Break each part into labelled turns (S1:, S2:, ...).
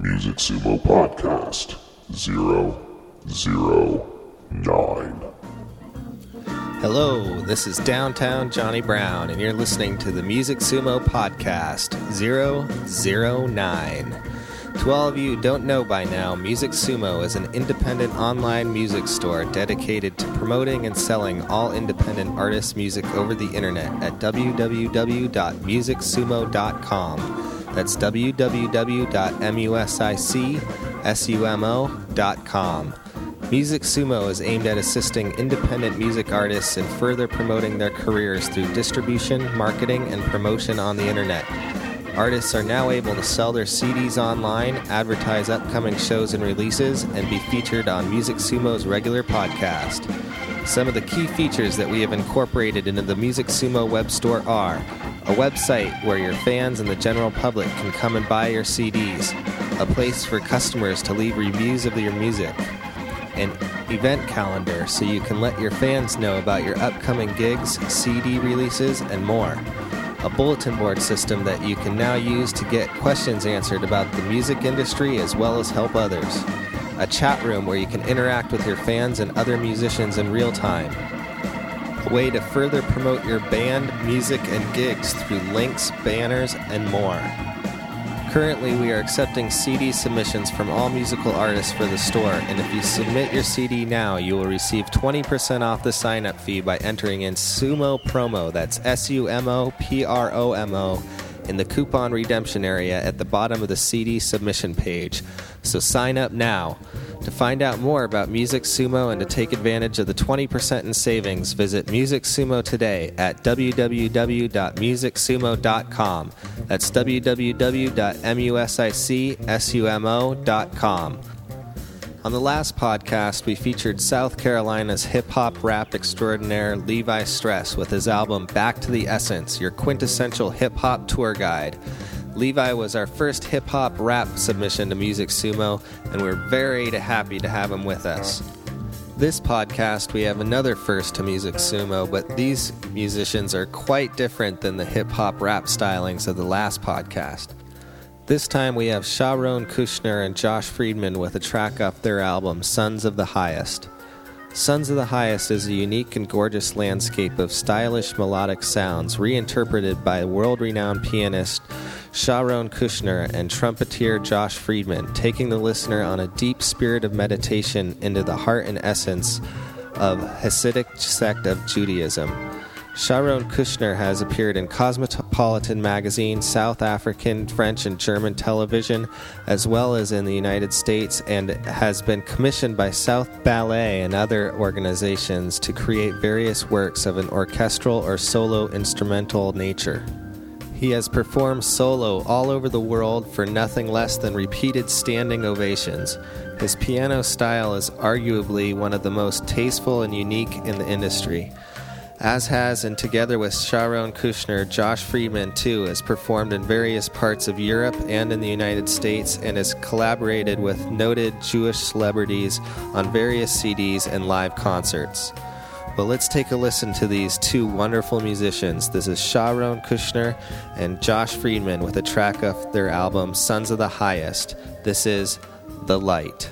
S1: Music Sumo Podcast 009.
S2: Hello, this is Downtown Johnny Brown, and you're listening to the Music Sumo Podcast 009. To all of you who don't know by now, Music Sumo is an independent online music store dedicated to promoting and selling all independent artists' music over the internet at www.musicsumo.com. That's www.musicsumo.com. Music Sumo is aimed at assisting independent music artists in further promoting their careers through distribution, marketing, and promotion on the internet. Artists are now able to sell their CDs online, advertise upcoming shows and releases, and be featured on Music Sumo's regular podcast. Some of the key features that we have incorporated into the Music Sumo web store are a website where your fans and the general public can come and buy your CDs, a place for customers to leave reviews of your music, an event calendar so you can let your fans know about your upcoming gigs, CD releases, and more. A bulletin board system that you can now use to get questions answered about the music industry as well as help others. A chat room where you can interact with your fans and other musicians in real time. A way to further promote your band, music, and gigs through links, banners, and more. Currently, we are accepting CD submissions from all musical artists for the store, and if you submit your CD now, you will receive 20% off the sign up fee by entering in Sumo Promo, that's S U M O P R O M O, in the coupon redemption area at the bottom of the CD submission page. So sign up now. To find out more about Music Sumo and to take advantage of the 20% in savings, visit Music Sumo today at www.musicsumo.com. That's www.musicsumo.com. On the last podcast, we featured South Carolina's hip hop rap extraordinaire Levi Stress with his album Back to the Essence, your quintessential hip hop tour guide. Levi was our first hip hop rap submission to Music Sumo, and we're very happy to have him with us. This podcast, we have another first to Music Sumo, but these musicians are quite different than the hip hop rap stylings of the last podcast. This time we have Sha-Rone Kushnir and Josh Friedman with a track off their album, Sons of the Highest. Sons of the Highest is a unique and gorgeous landscape of stylish melodic sounds reinterpreted by world renowned pianist Sha-Rone Kushnir and trumpeter Josh Friedman, taking the listener on a deep spirit of meditation into the heart and essence of Hasidic sect of Judaism. Sha-Rone Kushnir has appeared in Cosmopolitan magazine, South African, French, and German television, as well as in the United States, and has been commissioned by South Ballet and other organizations to create various works of an orchestral or solo instrumental nature. He has performed solo all over the world for nothing less than repeated standing ovations. His piano style is arguably one of the most tasteful and unique in the industry. As has, and together with Sha-Rone Kushnir, Josh Friedman too has performed in various parts of Europe and in the United States and has collaborated with noted Jewish celebrities on various CDs and live concerts. But let's take a listen to these two wonderful musicians. This is Sha-Rone Kushnir and Josh Friedman with a track of their album Sons of the Highest. This is The Light.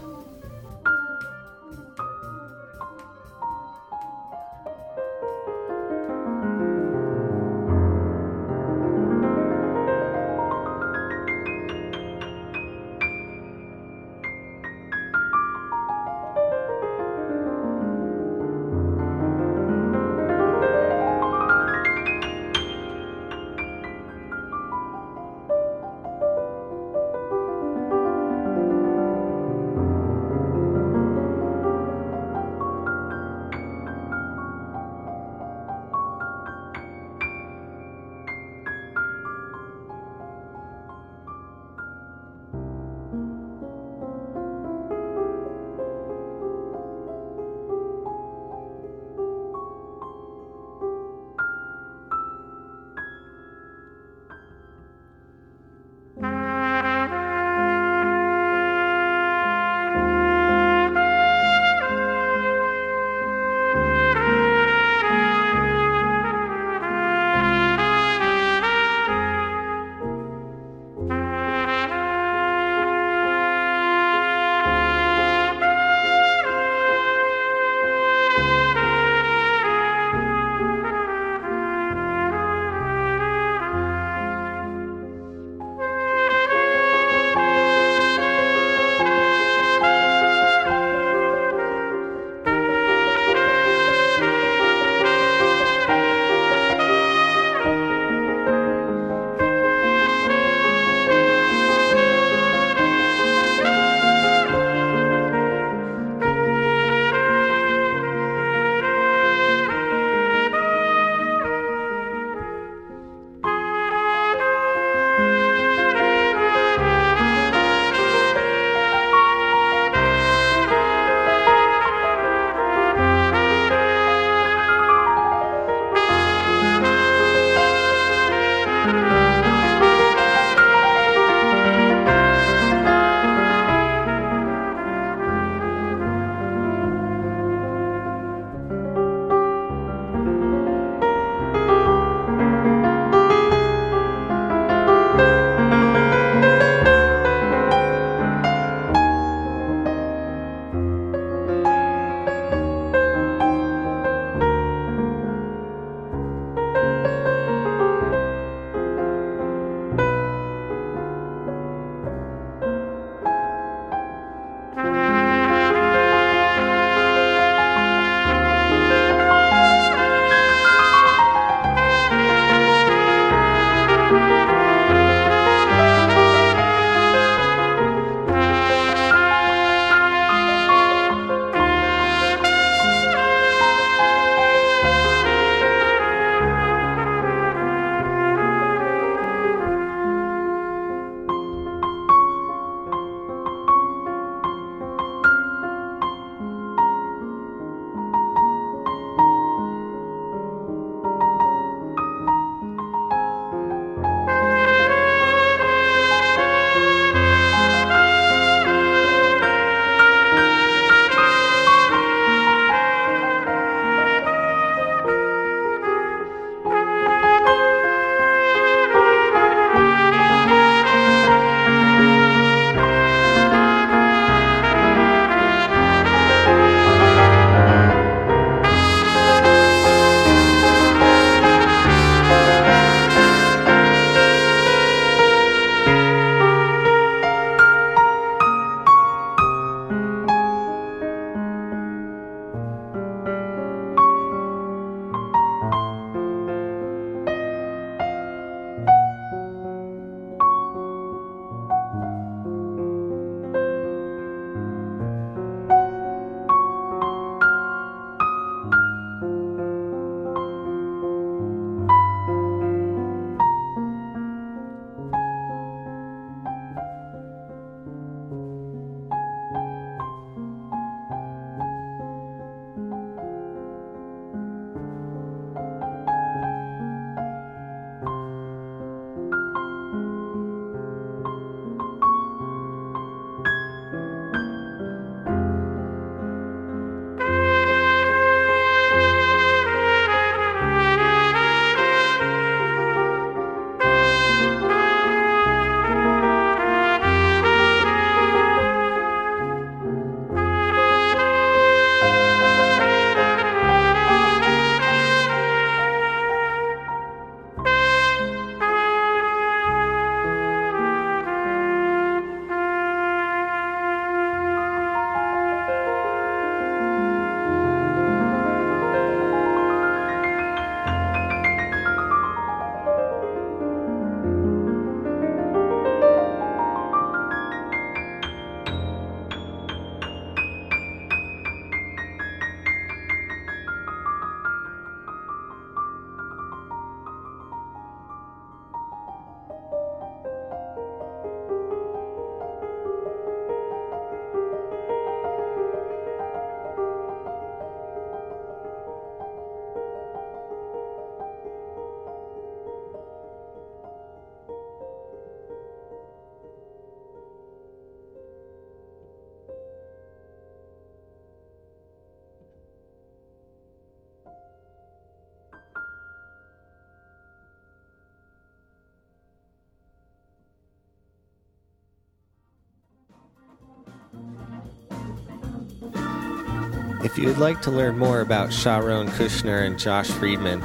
S2: If you would like to learn more about Sha-Rone Kushnir and Josh Friedman,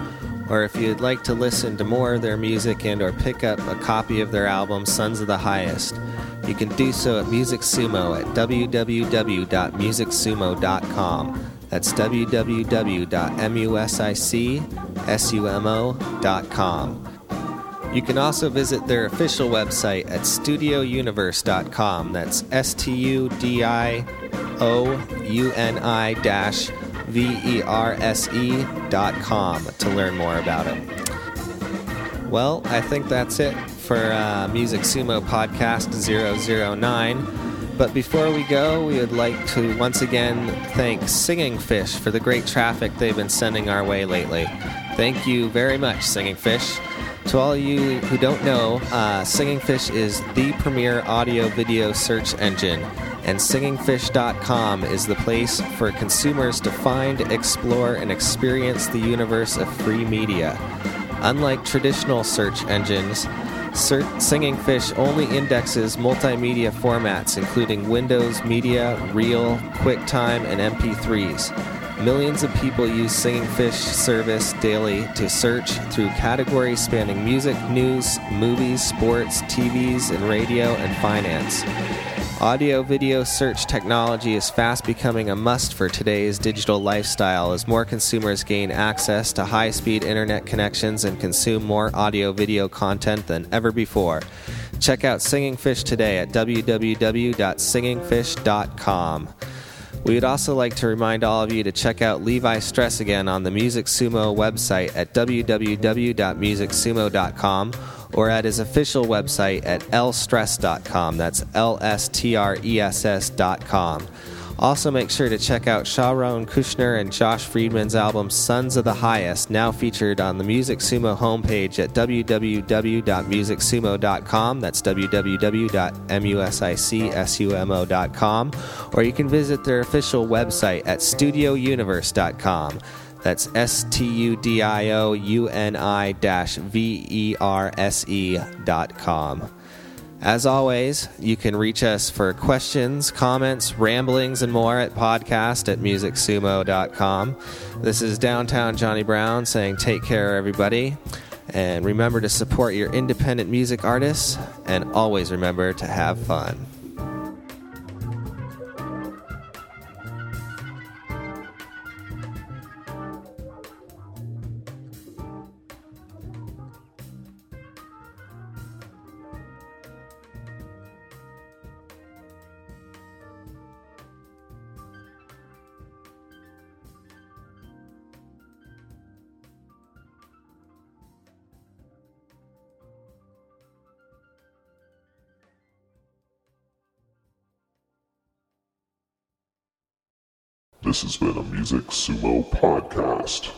S2: or if you'd like to listen to more of their music and or pick up a copy of their album Sons of the Highest, you can do so at Music Sumo at www.musicsumo.com. That's www.musicsumo.com. You can also visit their official website at studiouniverse.com. That's S T U D I O U N I dash V E R S E dot com to learn more about it. Well, I think that's it for uh, Music Sumo Podcast 009. But before we go, we would like to once again thank Singing Fish for the great traffic they've been sending our way lately. Thank you very much, Singing Fish. To all you who don't know, uh, Singing Fish is the premier audio video search engine, and singingfish.com is the place for consumers to find, explore, and experience the universe of free media. Unlike traditional search engines, Singing Fish only indexes multimedia formats including Windows Media, Real, QuickTime, and MP3s. Millions of people use Singing Fish service daily to search through categories spanning music, news, movies, sports, TVs, and radio and finance. Audio video search technology is fast becoming a must for today's digital lifestyle as more consumers gain access to high speed internet connections and consume more audio video content than ever before. Check out Singing Fish today at www.singingfish.com. We would also like to remind all of you to check out Levi Stress again on the Music Sumo website at www.musicsumo.com or at his official website at lstress.com. That's L S T R E S S.com. Also, make sure to check out Sha-Rone Kushnir and Josh Friedman's album Sons of the Highest, now featured on the Music Sumo homepage at www.musicsumo.com. That's www.musicsumo.com. Or you can visit their official website at studiouniverse.com. That's S T U D I O U N I V E R S E dot com. As always, you can reach us for questions, comments, ramblings, and more at podcast at musicsumo.com. This is Downtown Johnny Brown saying take care, everybody. And remember to support your independent music artists, and always remember to have fun.
S1: This has been a Music Sumo podcast.